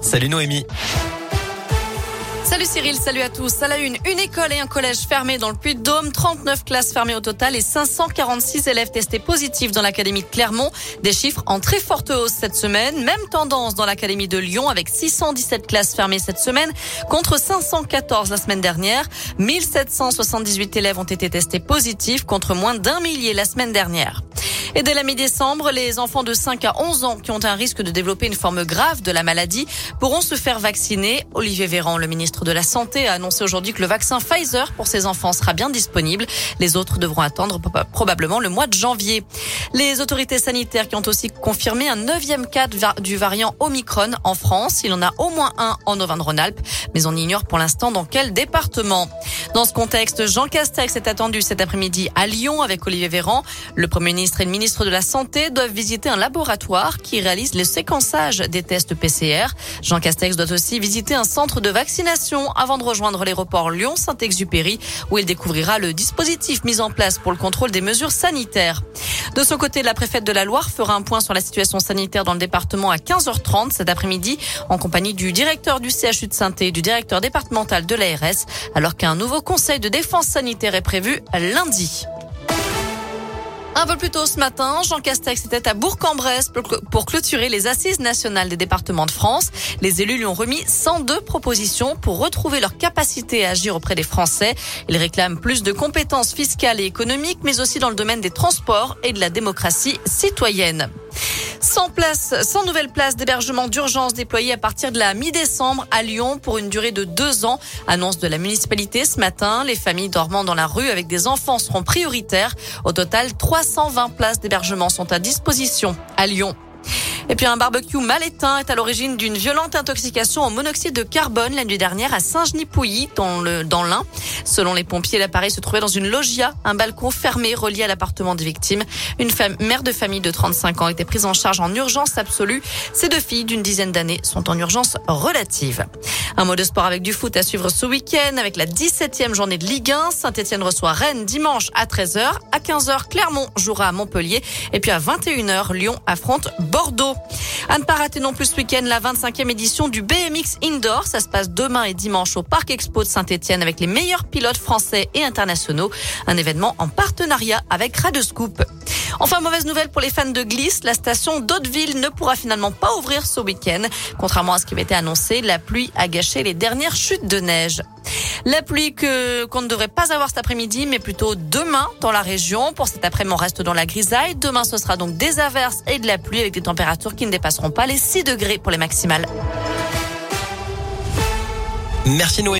Salut Noémie. Salut Cyril, salut à tous. À la une, une école et un collège fermés dans le Puy-de-Dôme, 39 classes fermées au total et 546 élèves testés positifs dans l'académie de Clermont. Des chiffres en très forte hausse cette semaine. Même tendance dans l'académie de Lyon avec 617 classes fermées cette semaine contre 514 la semaine dernière. 1778 élèves ont été testés positifs contre moins d'un millier la semaine dernière. Et dès la mi-décembre, les enfants de 5 à 11 ans qui ont un risque de développer une forme grave de la maladie pourront se faire vacciner. Olivier Véran, le ministre de la Santé, a annoncé aujourd'hui que le vaccin Pfizer pour ces enfants sera bien disponible. Les autres devront attendre probablement le mois de janvier. Les autorités sanitaires qui ont aussi confirmé un neuvième cas du variant Omicron en France. Il en a au moins un en Auvergne-Rhône-Alpes, mais on ignore pour l'instant dans quel département. Dans ce contexte, Jean Castex est attendu cet après-midi à Lyon avec Olivier Véran. Le Premier ministre et le ministre de la Santé doivent visiter un laboratoire qui réalise le séquençage des tests PCR. Jean Castex doit aussi visiter un centre de vaccination avant de rejoindre l'aéroport Lyon-Saint-Exupéry où il découvrira le dispositif mis en place pour le contrôle des mesures sanitaires. De son côté, la préfète de la Loire fera un point sur la situation sanitaire dans le département à 15h30 cet après-midi en compagnie du directeur du CHU de saint et du directeur départemental de l'ARS alors qu'un nouveau conseil de défense sanitaire est prévu lundi. Un peu plus tôt ce matin, Jean Castex était à Bourg-en-Bresse pour clôturer les assises nationales des départements de France. Les élus lui ont remis 102 propositions pour retrouver leur capacité à agir auprès des Français. Ils réclament plus de compétences fiscales et économiques, mais aussi dans le domaine des transports et de la démocratie citoyenne. 100 places, 100 nouvelles places d'hébergement d'urgence déployées à partir de la mi-décembre à Lyon pour une durée de deux ans. Annonce de la municipalité ce matin. Les familles dormant dans la rue avec des enfants seront prioritaires. Au total, 320 places d'hébergement sont à disposition à Lyon. Et puis un barbecue mal éteint est à l'origine d'une violente intoxication au monoxyde de carbone la nuit dernière à Saint-Genis-Pouilly dans le dans l'Ain. Selon les pompiers, l'appareil se trouvait dans une loggia, un balcon fermé relié à l'appartement des victimes. Une femme, mère de famille de 35 ans était prise en charge en urgence absolue. Ses deux filles d'une dizaine d'années sont en urgence relative. Un mot de sport avec du foot à suivre ce week-end avec la 17e journée de Ligue 1. Saint-Etienne reçoit Rennes dimanche à 13h. À 15h, Clermont jouera à Montpellier. Et puis à 21h, Lyon affronte Bordeaux. À ne pas rater non plus ce week-end la 25e édition du BMX Indoor. Ça se passe demain et dimanche au Parc Expo de Saint-Etienne avec les meilleurs pilotes français et internationaux. Un événement en partenariat avec Radescoop. Enfin, mauvaise nouvelle pour les fans de glisse, la station d'Hauteville ne pourra finalement pas ouvrir ce week-end. Contrairement à ce qui avait été annoncé, la pluie a gâché les dernières chutes de neige. La pluie qu'on ne devrait pas avoir cet après-midi, mais plutôt demain dans la région. Pour cet après-midi, on reste dans la grisaille. Demain, ce sera donc des averses et de la pluie avec des températures qui ne dépasseront pas les 6 degrés pour les maximales. Merci Noé.